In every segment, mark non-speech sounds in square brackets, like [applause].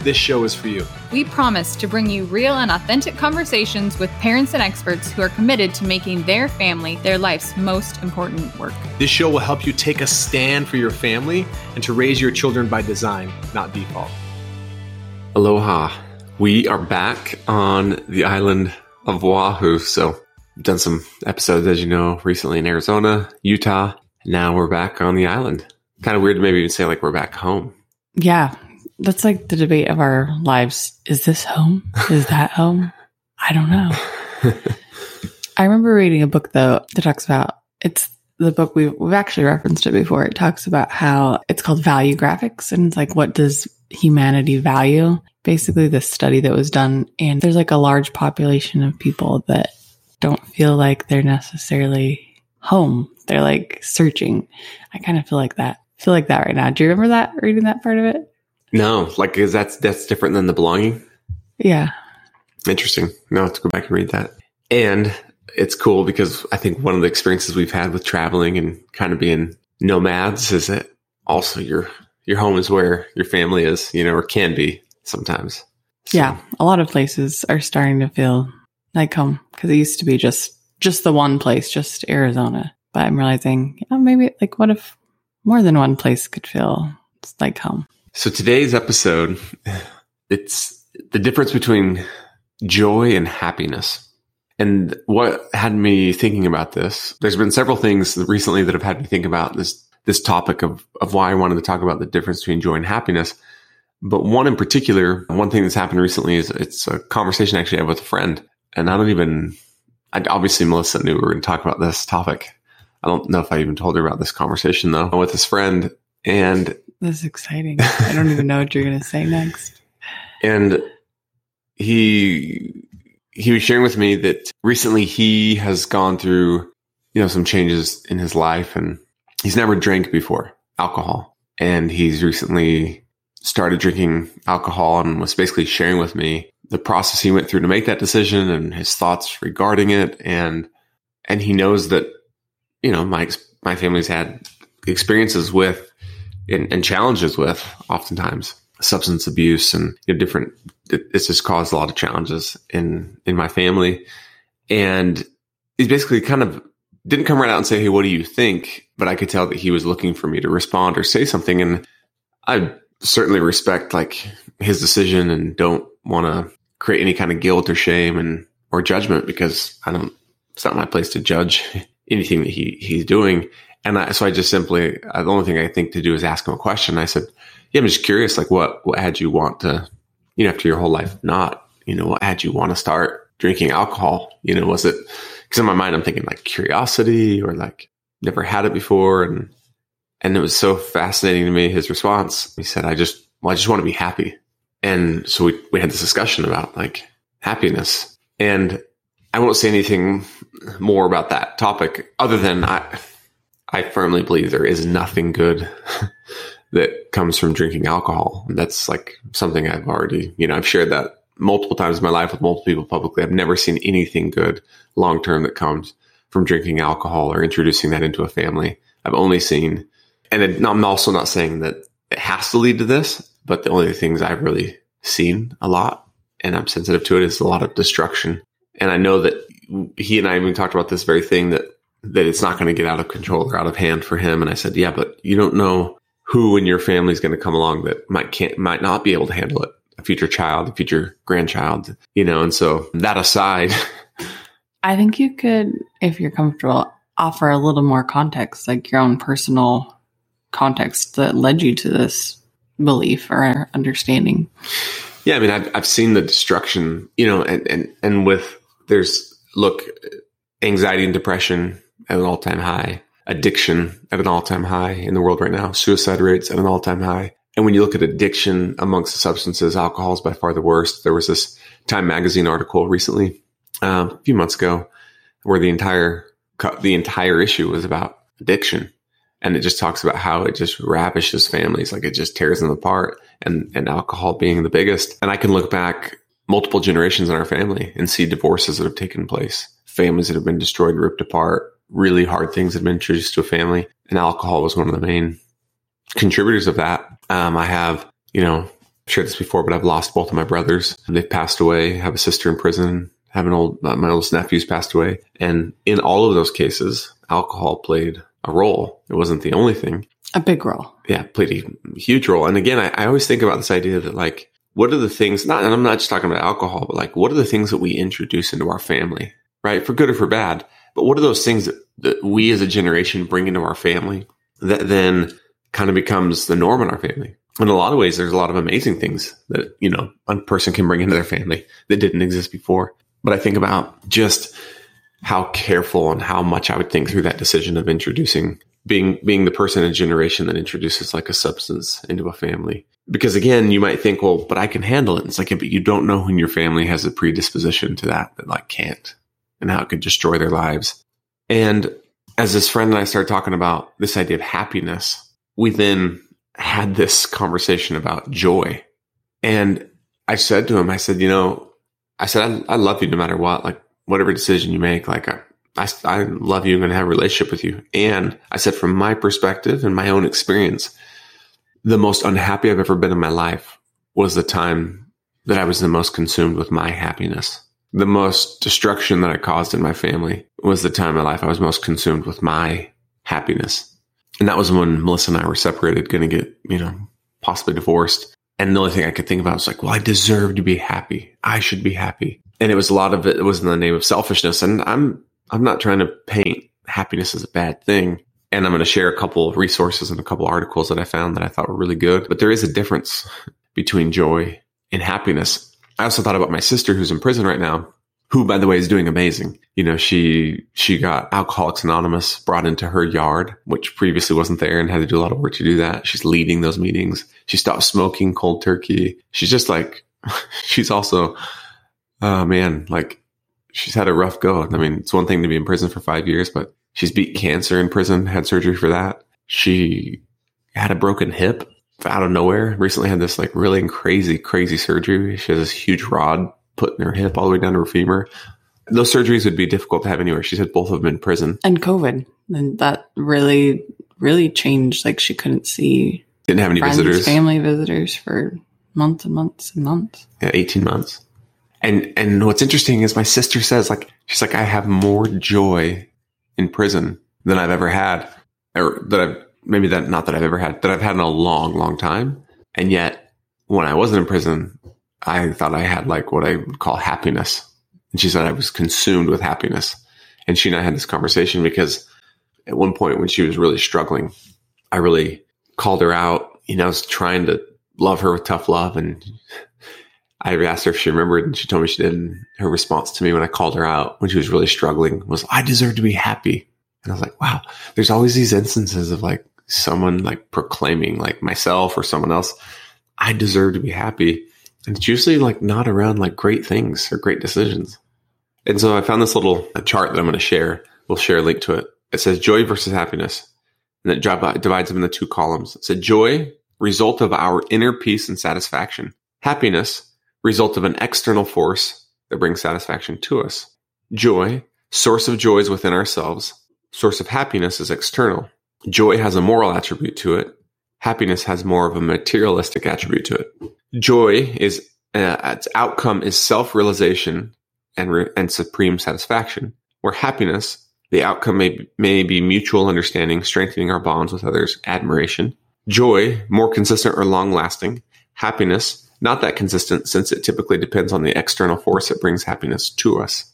this show is for you. We promise to bring you real and authentic conversations with parents and experts who are committed to making their family their life's most important work. This show will help you take a stand for your family and to raise your children by design, not default. Aloha. We are back on the island of Oahu. So, I've done some episodes, as you know, recently in Arizona, Utah. Now we're back on the island. Kind of weird to maybe even say like we're back home. Yeah, that's like the debate of our lives. Is this home? Is that [laughs] home? I don't know. I remember reading a book though that talks about it's the book we've we've actually referenced it before. It talks about how it's called Valuegraphics and it's like what does humanity value? Basically the study that was done and there's like a large population of people that don't feel like they're necessarily home. They're like searching. I kind of feel like that. I feel like that right now. Do you remember that reading that part of it? No, like is that's that's different than the belonging. Yeah. Interesting. No, let's go back and read that. And it's cool because I think one of the experiences we've had with traveling and kind of being nomads is that also your your home is where your family is, you know, or can be sometimes. So. Yeah, a lot of places are starting to feel like home because it used to be just just the one place, just Arizona. But I'm realizing, oh, maybe like what if more than one place could feel like home? So today's episode, it's the difference between joy and happiness. And what had me thinking about this, there's been several things recently that have had me think about this, this topic of, of why I wanted to talk about the difference between joy and happiness. But one in particular, one thing that's happened recently is it's a conversation I actually had with a friend. And I don't even, I, obviously Melissa knew we were going to talk about this topic. I don't know if I even told her about this conversation though with this friend. And this is exciting. I don't even know what you're going to say next. [laughs] And he he was sharing with me that recently he has gone through you know some changes in his life and he's never drank before alcohol and he's recently started drinking alcohol and was basically sharing with me the process he went through to make that decision and his thoughts regarding it and and he knows that you know my my family's had experiences with and, and challenges with oftentimes substance abuse and you know, different it, it's just caused a lot of challenges in in my family. And he basically kind of didn't come right out and say hey what do you think? But i could tell that he was looking for me to respond or say something. And i certainly respect like his decision and don't want to create any kind of guilt or shame and or judgment because i don't it's not my place to judge [laughs] anything that he he's doing and I, so I just simply, uh, the only thing I think to do is ask him a question. I said, yeah, I'm just curious, like what, what had you want to, you know, after your whole life, not, you know, what had you want to start drinking alcohol? You know, was it, cause in my mind, I'm thinking like curiosity or like never had it before. And, and it was so fascinating to me, his response. He said, I just, well, I just want to be happy. And so we, we had this discussion about like happiness and I won't say anything more about that topic other than I, I firmly believe there is nothing good [laughs] that comes from drinking alcohol. And that's like something I've already, you know, I've shared that multiple times in my life with multiple people publicly. I've never seen anything good long term that comes from drinking alcohol or introducing that into a family. I've only seen, and I'm also not saying that it has to lead to this, but the only things I've really seen a lot and I'm sensitive to it is a lot of destruction. And I know that he and I even talked about this very thing that that it's not going to get out of control or out of hand for him. And I said, yeah, but you don't know who in your family is going to come along that might can't might not be able to handle it. A future child, a future grandchild, you know. And so that aside, [laughs] I think you could, if you're comfortable, offer a little more context, like your own personal context that led you to this belief or understanding. Yeah, I mean, I've I've seen the destruction, you know, and and and with there's look, anxiety and depression at an all time high, addiction at an all time high in the world right now, suicide rates at an all time high. And when you look at addiction amongst the substances, alcohol is by far the worst. There was this Time magazine article recently uh, a few months ago where the entire the entire issue was about addiction and it just talks about how it just ravishes families like it just tears them apart and and alcohol being the biggest and i can look back multiple generations in our family and see divorces that have taken place families that have been destroyed ripped apart really hard things that have been introduced to a family and alcohol was one of the main contributors of that. Um, i have you know I've shared this before but i've lost both of my brothers and they've passed away. I have a sister in prison have an old uh, my oldest nephew's passed away and in all of those cases alcohol played a role. It wasn't the only thing. A big role. yeah played a huge role. And again I, I always think about this idea that like what are the things not and i'm not just talking about alcohol but like what are the things that we introduce into our family right? For good or for bad but what are those things that, that we as a generation bring into our family that then kind of becomes the norm in our family? In a lot of ways there's a lot of amazing things that you know a person can bring into their family that didn't exist before. But i think about just how careful and how much i would think through that decision of introducing being being the person in a generation that introduces like a substance into a family. Because again you might think well but i can handle it. It's like but you don't know when your family has a predisposition to that that like can't and how it could destroy their lives and as this friend and i started talking about this idea of happiness we then had this conversation about joy and i said to him i said you know i said i, I love you no matter what like whatever decision you make like I, I, I love you. I'm going to have a relationship with you. And I said, from my perspective and my own experience, the most unhappy I've ever been in my life was the time that I was the most consumed with my happiness. The most destruction that I caused in my family was the time in my life I was most consumed with my happiness. And that was when Melissa and I were separated, going to get, you know, possibly divorced. And the only thing I could think about was like, well, I deserve to be happy. I should be happy. And it was a lot of it, it was in the name of selfishness. And I'm, I'm not trying to paint happiness as a bad thing. And I'm going to share a couple of resources and a couple articles that I found that I thought were really good. But there is a difference between joy and happiness. I also thought about my sister who's in prison right now, who, by the way, is doing amazing. You know, she, she got Alcoholics Anonymous brought into her yard, which previously wasn't there and had to do a lot of work to do that. She's leading those meetings. She stopped smoking cold turkey. She's just like, [laughs] she's also, oh man, like she's had a rough go. I mean, it's one thing to be in prison for five years, but she's beat cancer in prison, had surgery for that. She had a broken hip out of nowhere. Recently had this like really crazy, crazy surgery. She has this huge rod put in her hip all the way down to her femur. Those surgeries would be difficult to have anywhere. She said both of them in prison. And COVID. And that really, really changed. Like she couldn't see Didn't have any friends, visitors. family visitors for months and months and months. Yeah, 18 months. And and what's interesting is my sister says like she's like I have more joy in prison than I've ever had, or that I've maybe that not that I've ever had that I've had in a long long time. And yet when I wasn't in prison, I thought I had like what I would call happiness. And she said I was consumed with happiness. And she and I had this conversation because at one point when she was really struggling, I really called her out. You know, I was trying to love her with tough love and I asked her if she remembered, and she told me she did. And her response to me when I called her out when she was really struggling was, "I deserve to be happy." And I was like, "Wow." There's always these instances of like someone like proclaiming, like myself or someone else, "I deserve to be happy," and it's usually like not around like great things or great decisions. And so I found this little chart that I'm going to share. We'll share a link to it. It says joy versus happiness, and it divides them into two columns. It said joy, result of our inner peace and satisfaction. Happiness, result of an external force that brings satisfaction to us. Joy, source of joys within ourselves. Source of happiness is external. Joy has a moral attribute to it. Happiness has more of a materialistic attribute to it. Joy is uh, its outcome is self-realization and re- and supreme satisfaction. Where happiness, the outcome may may be mutual understanding, strengthening our bonds with others, admiration. Joy, more consistent or long-lasting. Happiness, not that consistent since it typically depends on the external force that brings happiness to us.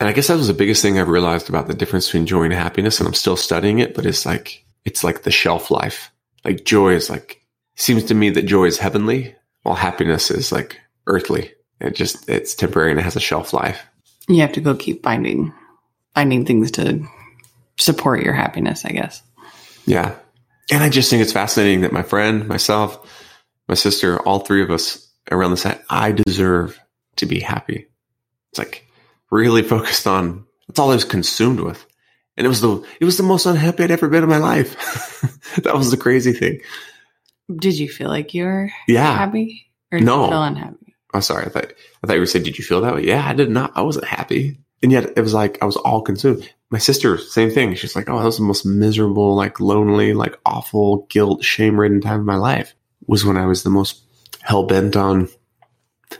And I guess that was the biggest thing I've realized about the difference between joy and happiness. And I'm still studying it, but it's like, it's like the shelf life. Like joy is like, seems to me that joy is heavenly while happiness is like earthly. It just, it's temporary and it has a shelf life. You have to go keep finding, finding things to support your happiness, I guess. Yeah. And I just think it's fascinating that my friend, myself, my sister, all three of us around the side, I deserve to be happy. It's like really focused on that's all I was consumed with. And it was the it was the most unhappy I'd ever been in my life. [laughs] that was the crazy thing. Did you feel like you were Yeah. happy? Or did No. you feel unhappy? I'm sorry. I thought I thought you were saying, did you feel that way? Yeah, I did not. I wasn't happy. And yet it was like I was all consumed. My sister, same thing. She's like, Oh, that was the most miserable, like lonely, like awful, guilt, shame ridden time of my life. Was when I was the most hell bent on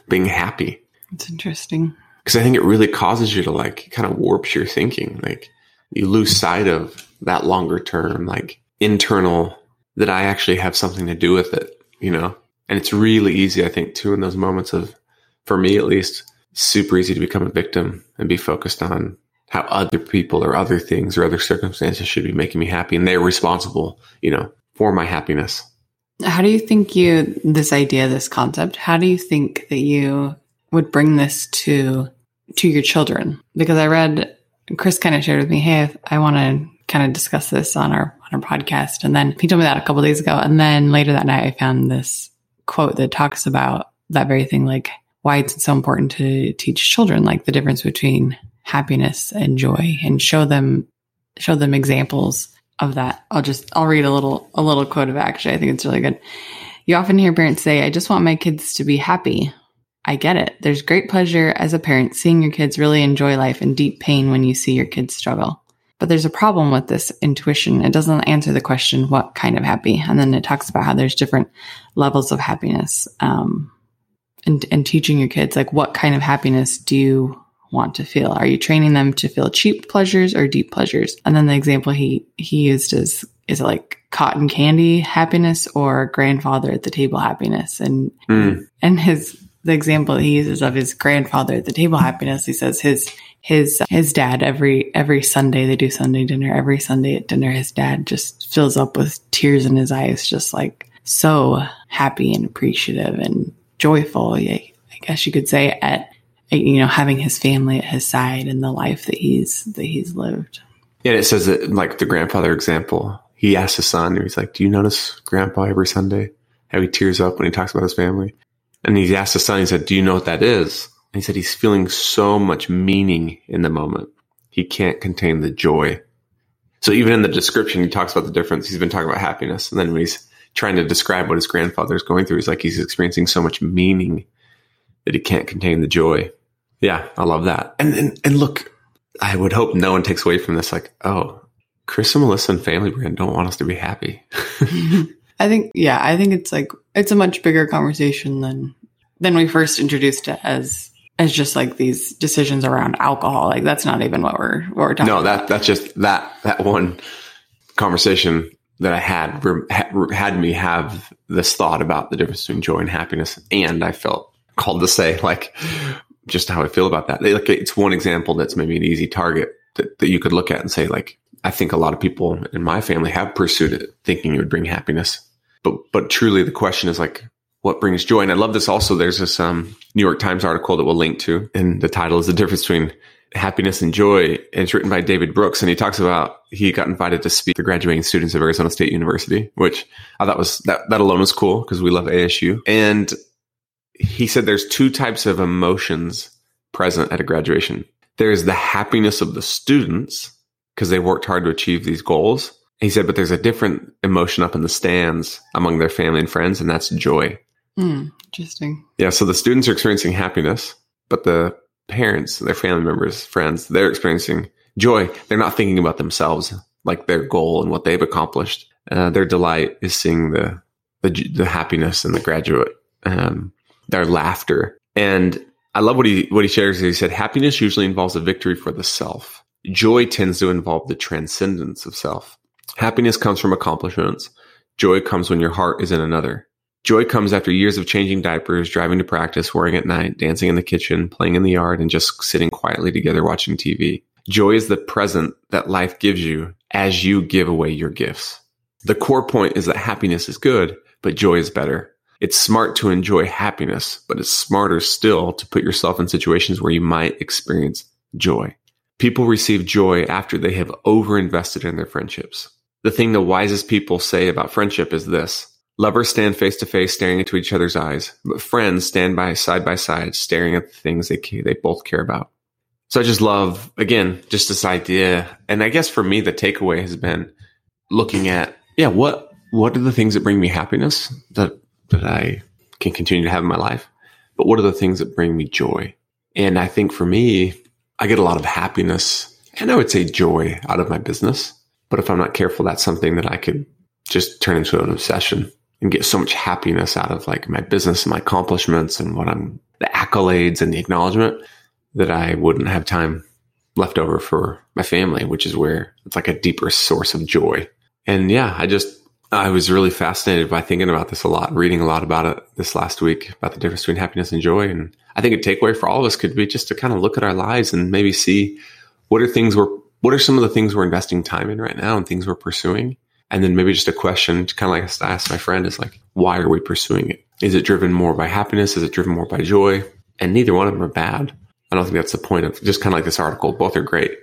being happy. It's interesting. Because I think it really causes you to like kind of warps your thinking. Like you lose sight of that longer term, like internal that I actually have something to do with it, you know? And it's really easy, I think, too, in those moments of, for me at least, super easy to become a victim and be focused on how other people or other things or other circumstances should be making me happy. And they're responsible, you know, for my happiness. How do you think you, this idea, this concept, how do you think that you would bring this to, to your children? Because I read, Chris kind of shared with me, Hey, I want to kind of discuss this on our, on our podcast. And then he told me that a couple days ago. And then later that night, I found this quote that talks about that very thing, like why it's so important to teach children, like the difference between happiness and joy and show them, show them examples of that. I'll just, I'll read a little, a little quote of it. Actually, I think it's really good. You often hear parents say, I just want my kids to be happy. I get it. There's great pleasure as a parent seeing your kids really enjoy life and deep pain when you see your kids struggle. But there's a problem with this intuition. It doesn't answer the question, what kind of happy? And then it talks about how there's different levels of happiness. Um, and, and teaching your kids, like, what kind of happiness do you want to feel? Are you training them to feel cheap pleasures or deep pleasures? And then the example he, he used is, is it like cotton candy happiness or grandfather at the table happiness? And, Mm. and his, the example he uses of his grandfather at the table happiness, he says his, his, his dad every, every Sunday, they do Sunday dinner. Every Sunday at dinner, his dad just fills up with tears in his eyes, just like so happy and appreciative and joyful. I guess you could say at, you know, having his family at his side and the life that he's, that he's lived. Yeah, it says that like the grandfather example. He asked his son, and he's like, Do you notice grandpa every Sunday? How he tears up when he talks about his family? And he asked his son, he said, Do you know what that is? And he said he's feeling so much meaning in the moment. He can't contain the joy. So even in the description, he talks about the difference. He's been talking about happiness. And then when he's trying to describe what his grandfather is going through, he's like, he's experiencing so much meaning that he can't contain the joy. Yeah, I love that. And, and, and look, I would hope no one takes away from this like, oh, Chris and Melissa and Family Brand don't want us to be happy. [laughs] [laughs] I think, yeah, I think it's like, it's a much bigger conversation than, than we first introduced it as, as just like these decisions around alcohol. Like that's not even what we're, what we're talking no, about. that that's just that that one conversation that I had had me have this thought about the difference between joy and happiness, and I felt called to say like just how I feel about that. Like it's one example that's maybe an easy target that, that you could look at and say like I think a lot of people in my family have pursued it thinking it would bring happiness, but but truly the question is like what brings joy. And I love this also. There's this um, New York Times article that we'll link to, and the title is the difference between happiness and joy. And it's written by David Brooks, and he talks about he got invited to speak to graduating students of Arizona State University, which I thought was that that alone was cool because we love ASU. And he said there's two types of emotions present at a graduation. There's the happiness of the students because they worked hard to achieve these goals. He said, but there's a different emotion up in the stands among their family and friends, and that's joy. Hmm, interesting. Yeah, so the students are experiencing happiness, but the parents, their family members, friends, they're experiencing joy. They're not thinking about themselves, like their goal and what they've accomplished. Uh, their delight is seeing the the, the happiness and the graduate, um, their laughter. And I love what he what he shares. He said, happiness usually involves a victory for the self. Joy tends to involve the transcendence of self. Happiness comes from accomplishments. Joy comes when your heart is in another. Joy comes after years of changing diapers, driving to practice, worrying at night, dancing in the kitchen, playing in the yard, and just sitting quietly together watching TV. Joy is the present that life gives you as you give away your gifts. The core point is that happiness is good, but joy is better. It's smart to enjoy happiness, but it's smarter still to put yourself in situations where you might experience joy. People receive joy after they have overinvested in their friendships. The thing the wisest people say about friendship is this Lovers stand face to face, staring into each other's eyes, but friends stand by side by side, staring at the things they they both care about. So I just love, again, just this idea. And I guess for me, the takeaway has been looking at, yeah, what, what are the things that bring me happiness that, that I can continue to have in my life? But what are the things that bring me joy? And I think for me, I get a lot of happiness and I would say joy out of my business. But if I'm not careful, that's something that I could just turn into an obsession and get so much happiness out of like my business and my accomplishments and what I'm the accolades and the acknowledgement that I wouldn't have time left over for my family, which is where it's like a deeper source of joy. And yeah, I just, I was really fascinated by thinking about this a lot, reading a lot about it this last week about the difference between happiness and joy. And I think a takeaway for all of us could be just to kind of look at our lives and maybe see what are things we're, what are some of the things we're investing time in right now and things we're pursuing? And then maybe just a question, kind of like I asked my friend, is like, why are we pursuing it? Is it driven more by happiness? Is it driven more by joy? And neither one of them are bad. I don't think that's the point of just kind of like this article. Both are great.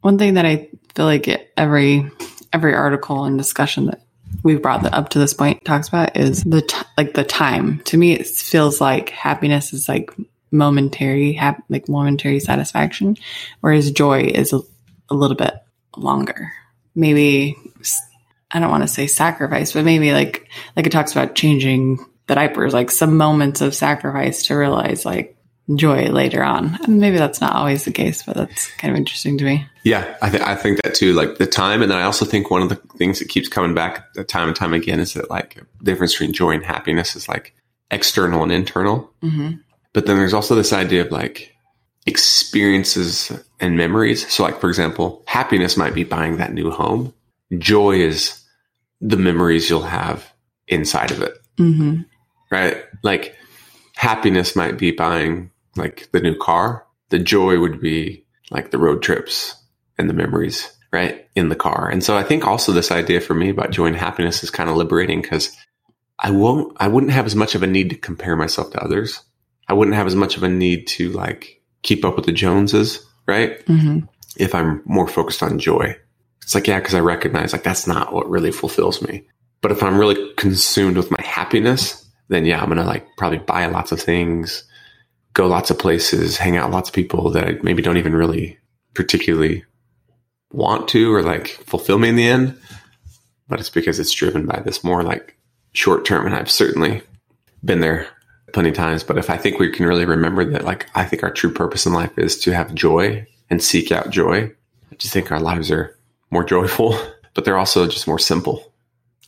One thing that I feel like every every article and discussion that we've brought up to this point talks about is the t- like the time. To me, it feels like happiness is like momentary, hap- like momentary satisfaction, whereas joy is a, a little bit longer. Maybe I don't want to say sacrifice, but maybe like like it talks about changing the diapers, like some moments of sacrifice to realize like joy later on. And maybe that's not always the case, but that's kind of interesting to me. Yeah, I, th- I think that too. Like the time, and then I also think one of the things that keeps coming back time and time again is that like the difference between joy and happiness is like external and internal. Mm-hmm. But then there's also this idea of like experiences and memories. So, like for example, happiness might be buying that new home. Joy is the memories you'll have inside of it. Mm-hmm. Right? Like happiness might be buying like the new car. The joy would be like the road trips and the memories, right? In the car. And so I think also this idea for me about joy and happiness is kind of liberating because I won't, I wouldn't have as much of a need to compare myself to others. I wouldn't have as much of a need to like keep up with the Joneses, right? Mm-hmm. If I'm more focused on joy. It's like, yeah, because I recognize like that's not what really fulfills me. But if I'm really consumed with my happiness, then yeah, I'm going to like probably buy lots of things, go lots of places, hang out with lots of people that I maybe don't even really particularly want to or like fulfill me in the end. But it's because it's driven by this more like short term. And I've certainly been there plenty of times. But if I think we can really remember that, like, I think our true purpose in life is to have joy and seek out joy. I just think our lives are more joyful, [laughs] but they're also just more simple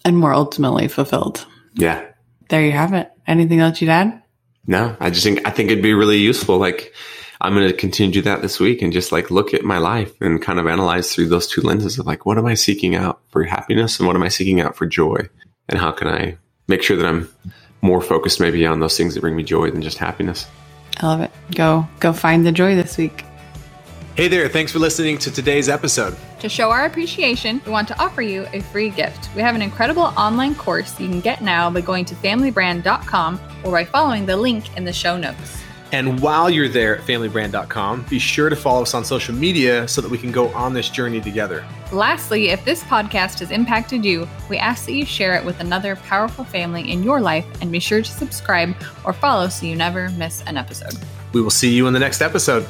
and more ultimately fulfilled. Yeah. There you have it. Anything else you'd add? No, I just think I think it'd be really useful. Like I'm going to continue to do that this week and just like look at my life and kind of analyze through those two lenses of like, what am I seeking out for happiness and what am I seeking out for joy? And how can I make sure that I'm more focused maybe on those things that bring me joy than just happiness? I love it. Go, go find the joy this week. Hey there, thanks for listening to today's episode. To show our appreciation, we want to offer you a free gift. We have an incredible online course you can get now by going to familybrand.com or by following the link in the show notes. And while you're there at familybrand.com, be sure to follow us on social media so that we can go on this journey together. Lastly, if this podcast has impacted you, we ask that you share it with another powerful family in your life and be sure to subscribe or follow so you never miss an episode. We will see you in the next episode.